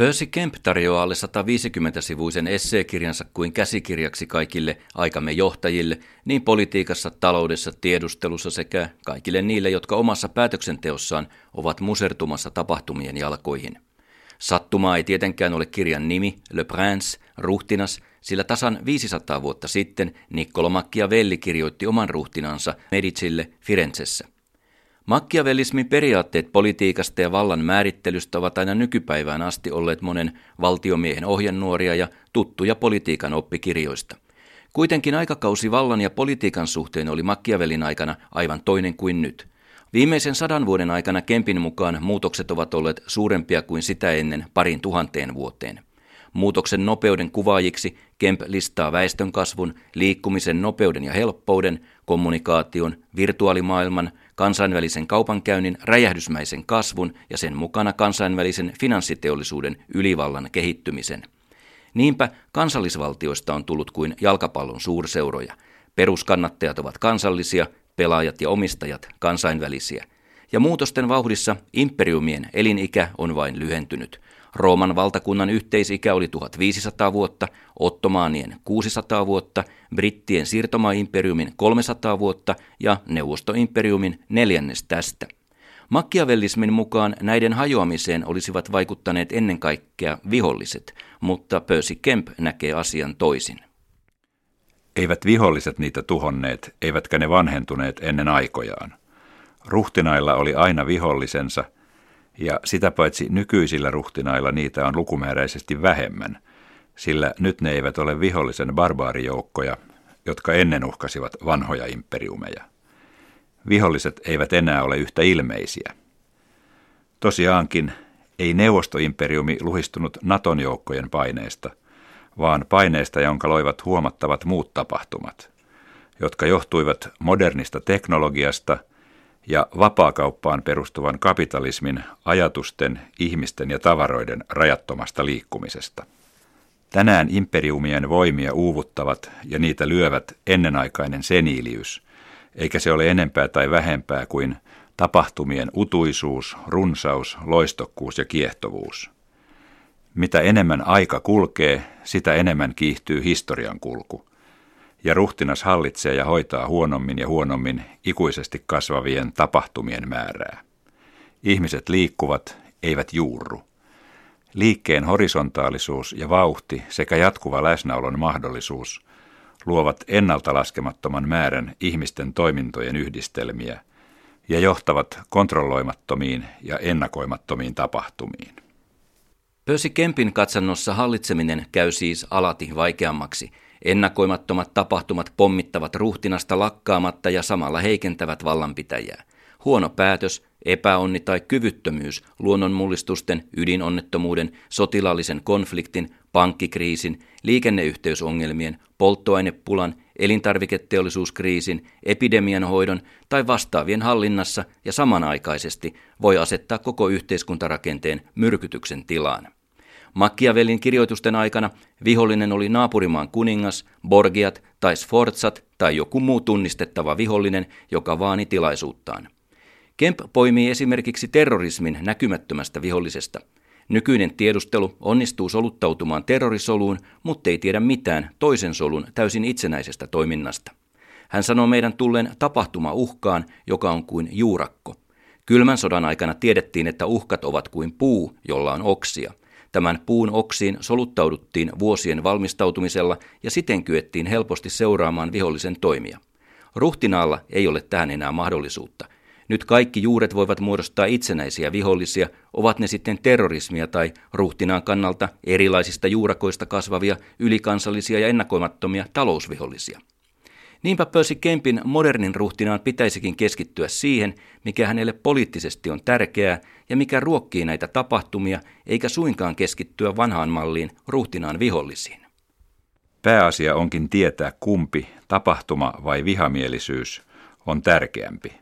Percy Kemp tarjoaa alle 150-sivuisen esseekirjansa kuin käsikirjaksi kaikille aikamme johtajille, niin politiikassa, taloudessa, tiedustelussa sekä kaikille niille, jotka omassa päätöksenteossaan ovat musertumassa tapahtumien jalkoihin. Sattumaa ei tietenkään ole kirjan nimi, Le Prince, ruhtinas, sillä tasan 500 vuotta sitten Niccolo Machiavelli kirjoitti oman ruhtinansa Medicille Firenzessä. Machiavellismin periaatteet politiikasta ja vallan määrittelystä ovat aina nykypäivään asti olleet monen valtiomiehen ohjenuoria ja tuttuja politiikan oppikirjoista. Kuitenkin aikakausi vallan ja politiikan suhteen oli Machiavellin aikana aivan toinen kuin nyt. Viimeisen sadan vuoden aikana Kempin mukaan muutokset ovat olleet suurempia kuin sitä ennen parin tuhanteen vuoteen. Muutoksen nopeuden kuvaajiksi Kemp listaa väestönkasvun, liikkumisen nopeuden ja helppouden, kommunikaation, virtuaalimaailman, kansainvälisen kaupankäynnin räjähdysmäisen kasvun ja sen mukana kansainvälisen finanssiteollisuuden ylivallan kehittymisen. Niinpä kansallisvaltioista on tullut kuin jalkapallon suurseuroja. Peruskannattajat ovat kansallisia, pelaajat ja omistajat kansainvälisiä. Ja muutosten vauhdissa imperiumien elinikä on vain lyhentynyt – Rooman valtakunnan yhteisikä oli 1500 vuotta, Ottomaanien 600 vuotta, Brittien siirtomaimperiumin 300 vuotta ja Neuvostoimperiumin neljännes tästä. Machiavellismin mukaan näiden hajoamiseen olisivat vaikuttaneet ennen kaikkea viholliset, mutta Percy Kemp näkee asian toisin. Eivät viholliset niitä tuhonneet, eivätkä ne vanhentuneet ennen aikojaan. Ruhtinailla oli aina vihollisensa – ja sitä paitsi nykyisillä ruhtinailla niitä on lukumääräisesti vähemmän, sillä nyt ne eivät ole vihollisen barbaarijoukkoja, jotka ennen uhkasivat vanhoja imperiumeja. Viholliset eivät enää ole yhtä ilmeisiä. Tosiaankin ei neuvostoimperiumi luhistunut Naton joukkojen paineesta, vaan paineesta, jonka loivat huomattavat muut tapahtumat, jotka johtuivat modernista teknologiasta – ja vapaakauppaan perustuvan kapitalismin ajatusten, ihmisten ja tavaroiden rajattomasta liikkumisesta. Tänään imperiumien voimia uuvuttavat ja niitä lyövät ennenaikainen seniiliys, eikä se ole enempää tai vähempää kuin tapahtumien utuisuus, runsaus, loistokkuus ja kiehtovuus. Mitä enemmän aika kulkee, sitä enemmän kiihtyy historian kulku – ja ruhtinas hallitsee ja hoitaa huonommin ja huonommin ikuisesti kasvavien tapahtumien määrää. Ihmiset liikkuvat, eivät juurru. Liikkeen horisontaalisuus ja vauhti sekä jatkuva läsnäolon mahdollisuus luovat ennalta laskemattoman määrän ihmisten toimintojen yhdistelmiä ja johtavat kontrolloimattomiin ja ennakoimattomiin tapahtumiin. Pösi Kempin katsannossa hallitseminen käy siis alati vaikeammaksi – Ennakoimattomat tapahtumat pommittavat ruhtinasta lakkaamatta ja samalla heikentävät vallanpitäjää. Huono päätös, epäonni tai kyvyttömyys luonnonmullistusten, ydinonnettomuuden, sotilaallisen konfliktin, pankkikriisin, liikenneyhteysongelmien, polttoainepulan, elintarviketeollisuuskriisin, epidemian hoidon tai vastaavien hallinnassa ja samanaikaisesti voi asettaa koko yhteiskuntarakenteen myrkytyksen tilaan. Machiavellin kirjoitusten aikana vihollinen oli naapurimaan kuningas, Borgiat tai Sforzat tai joku muu tunnistettava vihollinen, joka vaani tilaisuuttaan. Kemp poimii esimerkiksi terrorismin näkymättömästä vihollisesta. Nykyinen tiedustelu onnistuu soluttautumaan terrorisoluun, mutta ei tiedä mitään toisen solun täysin itsenäisestä toiminnasta. Hän sanoo meidän tulleen tapahtuma uhkaan, joka on kuin juurakko. Kylmän sodan aikana tiedettiin, että uhkat ovat kuin puu, jolla on oksia. Tämän puun oksiin soluttauduttiin vuosien valmistautumisella ja siten kyettiin helposti seuraamaan vihollisen toimia. Ruhtinaalla ei ole tähän enää mahdollisuutta. Nyt kaikki juuret voivat muodostaa itsenäisiä vihollisia, ovat ne sitten terrorismia tai ruhtinaan kannalta erilaisista juurakoista kasvavia ylikansallisia ja ennakoimattomia talousvihollisia. Niinpä Percy Kempin modernin ruhtinaan pitäisikin keskittyä siihen, mikä hänelle poliittisesti on tärkeää ja mikä ruokkii näitä tapahtumia, eikä suinkaan keskittyä vanhaan malliin ruhtinaan vihollisiin. Pääasia onkin tietää kumpi, tapahtuma vai vihamielisyys, on tärkeämpi.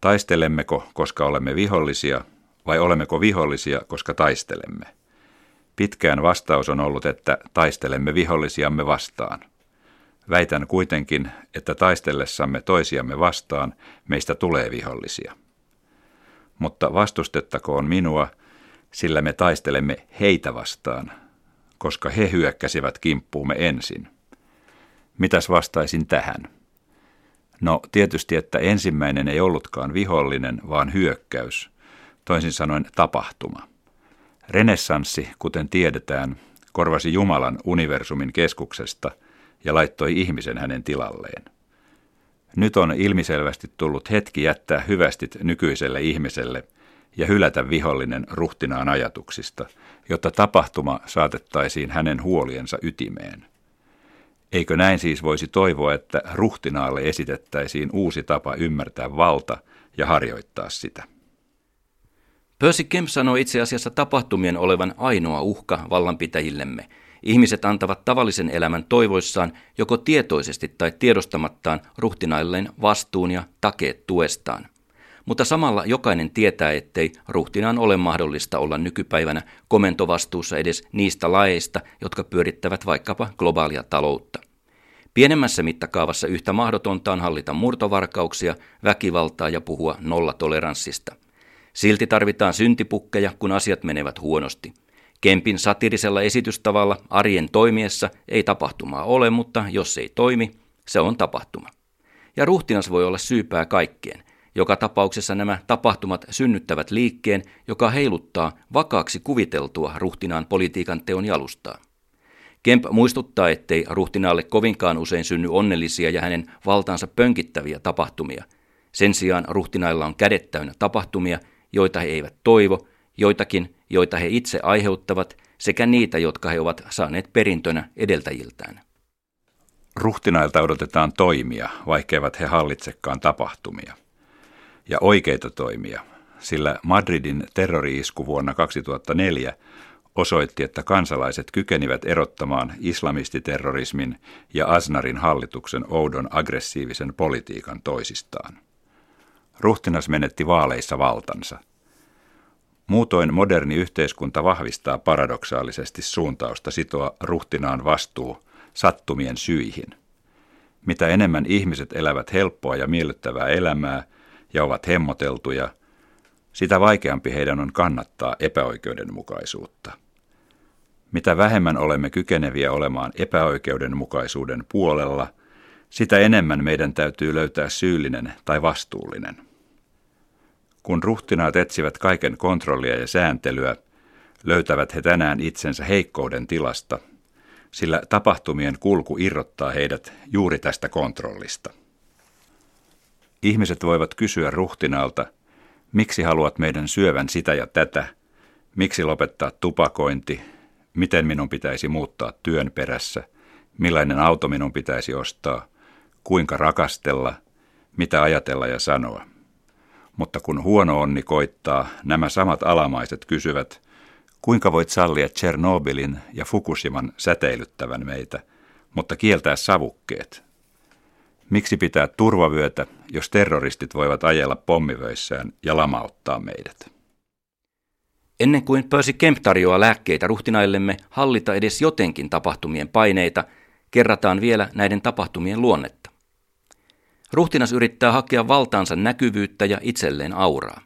Taistelemmeko, koska olemme vihollisia, vai olemmeko vihollisia, koska taistelemme? Pitkään vastaus on ollut, että taistelemme vihollisiamme vastaan – Väitän kuitenkin, että taistellessamme toisiamme vastaan meistä tulee vihollisia. Mutta vastustettakoon minua, sillä me taistelemme heitä vastaan, koska he hyökkäsivät kimppuumme ensin. Mitäs vastaisin tähän? No tietysti, että ensimmäinen ei ollutkaan vihollinen, vaan hyökkäys, toisin sanoen tapahtuma. Renessanssi, kuten tiedetään, korvasi Jumalan universumin keskuksesta ja laittoi ihmisen hänen tilalleen. Nyt on ilmiselvästi tullut hetki jättää hyvästit nykyiselle ihmiselle ja hylätä vihollinen ruhtinaan ajatuksista, jotta tapahtuma saatettaisiin hänen huoliensa ytimeen. Eikö näin siis voisi toivoa, että ruhtinaalle esitettäisiin uusi tapa ymmärtää valta ja harjoittaa sitä? Percy Kemp sanoi itse asiassa tapahtumien olevan ainoa uhka vallanpitäjillemme. Ihmiset antavat tavallisen elämän toivoissaan joko tietoisesti tai tiedostamattaan ruhtinailleen vastuun ja takeet tuestaan. Mutta samalla jokainen tietää, ettei ruhtinaan ole mahdollista olla nykypäivänä komentovastuussa edes niistä laeista, jotka pyörittävät vaikkapa globaalia taloutta. Pienemmässä mittakaavassa yhtä mahdotonta on hallita murtovarkauksia, väkivaltaa ja puhua nollatoleranssista. Silti tarvitaan syntipukkeja, kun asiat menevät huonosti. Kempin satirisella esitystavalla arjen toimiessa ei tapahtumaa ole, mutta jos ei toimi, se on tapahtuma. Ja ruhtinas voi olla syypää kaikkeen. Joka tapauksessa nämä tapahtumat synnyttävät liikkeen, joka heiluttaa vakaaksi kuviteltua ruhtinaan politiikan teon jalustaa. Kemp muistuttaa, ettei ruhtinaalle kovinkaan usein synny onnellisia ja hänen valtaansa pönkittäviä tapahtumia. Sen sijaan ruhtinailla on kädet täynnä tapahtumia, joita he eivät toivo, joitakin, joita he itse aiheuttavat, sekä niitä, jotka he ovat saaneet perintönä edeltäjiltään. Ruhtinailta odotetaan toimia, vaikkeivat he hallitsekaan tapahtumia. Ja oikeita toimia, sillä Madridin terrori-isku vuonna 2004 osoitti, että kansalaiset kykenivät erottamaan islamistiterrorismin ja Asnarin hallituksen oudon aggressiivisen politiikan toisistaan. Ruhtinas menetti vaaleissa valtansa. Muutoin moderni yhteiskunta vahvistaa paradoksaalisesti suuntausta sitoa ruhtinaan vastuu sattumien syihin. Mitä enemmän ihmiset elävät helppoa ja miellyttävää elämää ja ovat hemmoteltuja, sitä vaikeampi heidän on kannattaa epäoikeudenmukaisuutta. Mitä vähemmän olemme kykeneviä olemaan epäoikeudenmukaisuuden puolella, sitä enemmän meidän täytyy löytää syyllinen tai vastuullinen. Kun ruhtinaat etsivät kaiken kontrollia ja sääntelyä, löytävät he tänään itsensä heikkouden tilasta, sillä tapahtumien kulku irrottaa heidät juuri tästä kontrollista. Ihmiset voivat kysyä ruhtinaalta, miksi haluat meidän syövän sitä ja tätä, miksi lopettaa tupakointi, miten minun pitäisi muuttaa työn perässä, millainen auto minun pitäisi ostaa, kuinka rakastella, mitä ajatella ja sanoa. Mutta kun huono onni koittaa, nämä samat alamaiset kysyvät, kuinka voit sallia Tchernobylin ja Fukushiman säteilyttävän meitä, mutta kieltää savukkeet? Miksi pitää turvavyötä, jos terroristit voivat ajella pommivöissään ja lamauttaa meidät? Ennen kuin Percy Kemp tarjoaa lääkkeitä ruhtinaillemme hallita edes jotenkin tapahtumien paineita, kerrataan vielä näiden tapahtumien luonnetta. Ruhtinas yrittää hakea valtaansa näkyvyyttä ja itselleen auraa.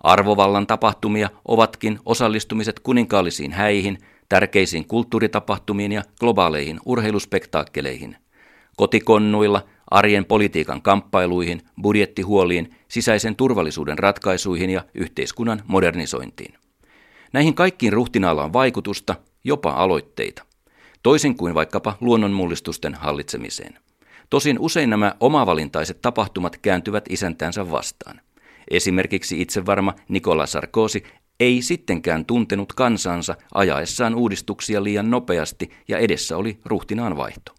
Arvovallan tapahtumia ovatkin osallistumiset kuninkaallisiin häihin, tärkeisiin kulttuuritapahtumiin ja globaaleihin urheiluspektaakkeleihin. Kotikonnuilla, arjen politiikan kamppailuihin, budjettihuoliin, sisäisen turvallisuuden ratkaisuihin ja yhteiskunnan modernisointiin. Näihin kaikkiin ruhtinaalla on vaikutusta, jopa aloitteita. Toisin kuin vaikkapa luonnonmullistusten hallitsemiseen. Tosin usein nämä omavalintaiset tapahtumat kääntyvät isäntänsä vastaan. Esimerkiksi itsevarma Nicolas Sarkozy ei sittenkään tuntenut kansansa ajaessaan uudistuksia liian nopeasti ja edessä oli ruhtinaan vaihto.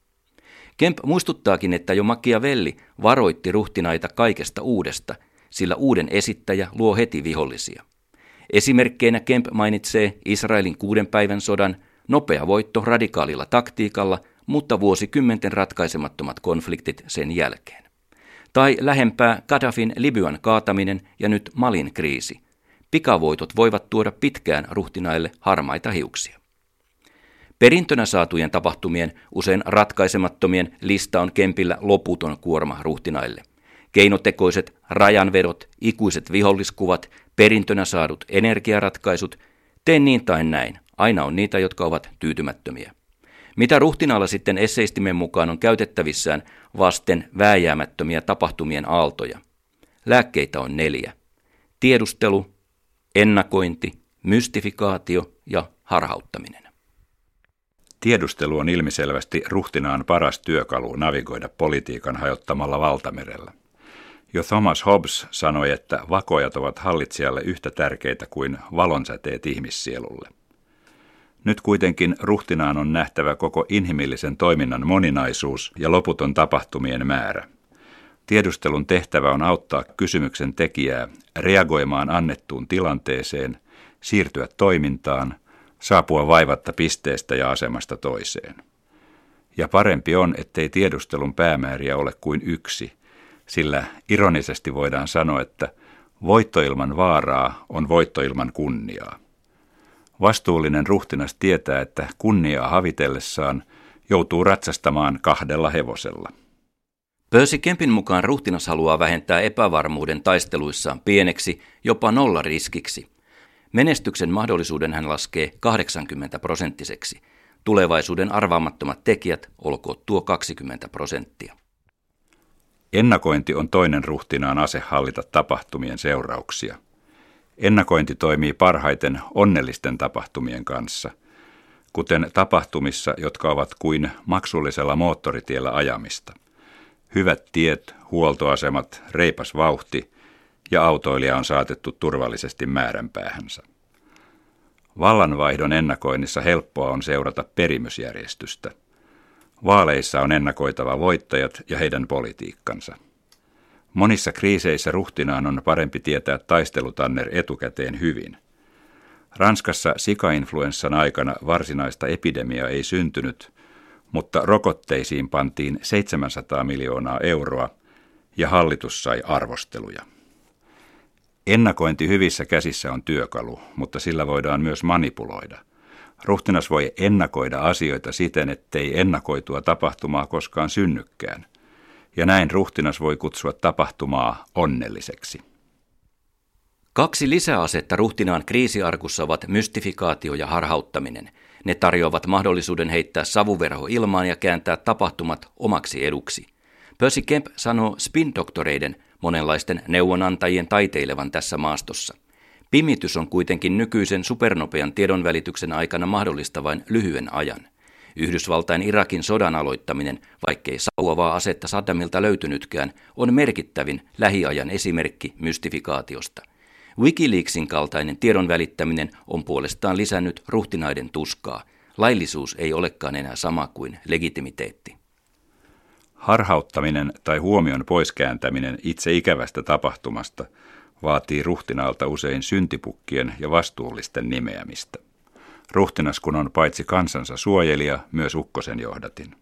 Kemp muistuttaakin, että jo Machiavelli varoitti ruhtinaita kaikesta uudesta, sillä uuden esittäjä luo heti vihollisia. Esimerkkeinä Kemp mainitsee Israelin kuuden päivän sodan, nopea voitto radikaalilla taktiikalla – mutta vuosikymmenten ratkaisemattomat konfliktit sen jälkeen. Tai lähempää Gaddafin Libyan kaataminen ja nyt Malin kriisi. Pikavoitot voivat tuoda pitkään ruhtinaille harmaita hiuksia. Perintönä saatujen tapahtumien, usein ratkaisemattomien lista on Kempillä loputon kuorma ruhtinaille. Keinotekoiset rajanvedot, ikuiset viholliskuvat, perintönä saadut energiaratkaisut, Teen niin tai näin. Aina on niitä, jotka ovat tyytymättömiä. Mitä ruhtinaalla sitten esseistimen mukaan on käytettävissään vasten vääjäämättömiä tapahtumien aaltoja? Lääkkeitä on neljä. Tiedustelu, ennakointi, mystifikaatio ja harhauttaminen. Tiedustelu on ilmiselvästi ruhtinaan paras työkalu navigoida politiikan hajottamalla valtamerellä. Jo Thomas Hobbes sanoi, että vakojat ovat hallitsijalle yhtä tärkeitä kuin valonsäteet ihmissielulle. Nyt kuitenkin ruhtinaan on nähtävä koko inhimillisen toiminnan moninaisuus ja loputon tapahtumien määrä. Tiedustelun tehtävä on auttaa kysymyksen tekijää reagoimaan annettuun tilanteeseen, siirtyä toimintaan, saapua vaivatta pisteestä ja asemasta toiseen. Ja parempi on, ettei tiedustelun päämääriä ole kuin yksi, sillä ironisesti voidaan sanoa, että voitto ilman vaaraa on voitto ilman kunniaa. Vastuullinen ruhtinas tietää, että kunniaa havitellessaan joutuu ratsastamaan kahdella hevosella. Percy Kempin mukaan ruhtinas haluaa vähentää epävarmuuden taisteluissaan pieneksi, jopa nolla riskiksi. Menestyksen mahdollisuuden hän laskee 80 prosenttiseksi. Tulevaisuuden arvaamattomat tekijät olkoot tuo 20 prosenttia. Ennakointi on toinen ruhtinaan ase hallita tapahtumien seurauksia. Ennakointi toimii parhaiten onnellisten tapahtumien kanssa, kuten tapahtumissa, jotka ovat kuin maksullisella moottoritiellä ajamista. Hyvät tiet, huoltoasemat, reipas vauhti ja autoilija on saatettu turvallisesti määränpäähänsä. Vallanvaihdon ennakoinnissa helppoa on seurata perimysjärjestystä. Vaaleissa on ennakoitava voittajat ja heidän politiikkansa. Monissa kriiseissä ruhtinaan on parempi tietää taistelutanner etukäteen hyvin. Ranskassa sikainfluenssan aikana varsinaista epidemiaa ei syntynyt, mutta rokotteisiin pantiin 700 miljoonaa euroa ja hallitus sai arvosteluja. Ennakointi hyvissä käsissä on työkalu, mutta sillä voidaan myös manipuloida. Ruhtinas voi ennakoida asioita siten, ettei ennakoitua tapahtumaa koskaan synnykään – ja näin ruhtinas voi kutsua tapahtumaa onnelliseksi. Kaksi lisäasetta ruhtinaan kriisiarkussa ovat mystifikaatio ja harhauttaminen. Ne tarjoavat mahdollisuuden heittää savuverho ilmaan ja kääntää tapahtumat omaksi eduksi. Percy Kemp sanoo spin-doktoreiden, monenlaisten neuvonantajien taiteilevan tässä maastossa. Pimitys on kuitenkin nykyisen supernopean tiedonvälityksen aikana mahdollista vain lyhyen ajan. Yhdysvaltain Irakin sodan aloittaminen, vaikkei sauavaa asetta Saddamilta löytynytkään, on merkittävin lähiajan esimerkki mystifikaatiosta. Wikileaksin kaltainen tiedon välittäminen on puolestaan lisännyt ruhtinaiden tuskaa. Laillisuus ei olekaan enää sama kuin legitimiteetti. Harhauttaminen tai huomion poiskääntäminen itse ikävästä tapahtumasta vaatii ruhtinaalta usein syntipukkien ja vastuullisten nimeämistä. Ruhtinas kun on paitsi kansansa suojelija, myös ukkosen johdatin.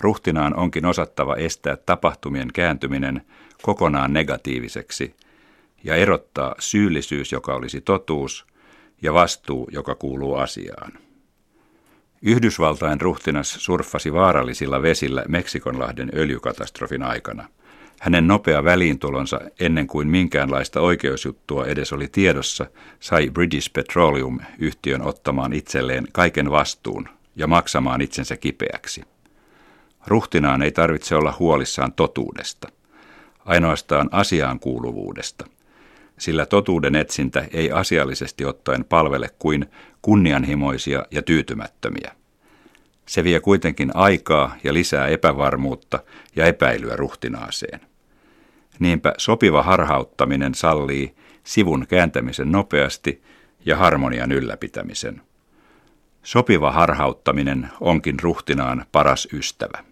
Ruhtinaan onkin osattava estää tapahtumien kääntyminen kokonaan negatiiviseksi ja erottaa syyllisyys, joka olisi totuus, ja vastuu, joka kuuluu asiaan. Yhdysvaltain ruhtinas surffasi vaarallisilla vesillä Meksikonlahden öljykatastrofin aikana – hänen nopea väliintulonsa ennen kuin minkäänlaista oikeusjuttua edes oli tiedossa, sai British Petroleum yhtiön ottamaan itselleen kaiken vastuun ja maksamaan itsensä kipeäksi. Ruhtinaan ei tarvitse olla huolissaan totuudesta, ainoastaan asiaan kuuluvuudesta, sillä totuuden etsintä ei asiallisesti ottaen palvele kuin kunnianhimoisia ja tyytymättömiä. Se vie kuitenkin aikaa ja lisää epävarmuutta ja epäilyä ruhtinaaseen. Niinpä sopiva harhauttaminen sallii sivun kääntämisen nopeasti ja harmonian ylläpitämisen. Sopiva harhauttaminen onkin ruhtinaan paras ystävä.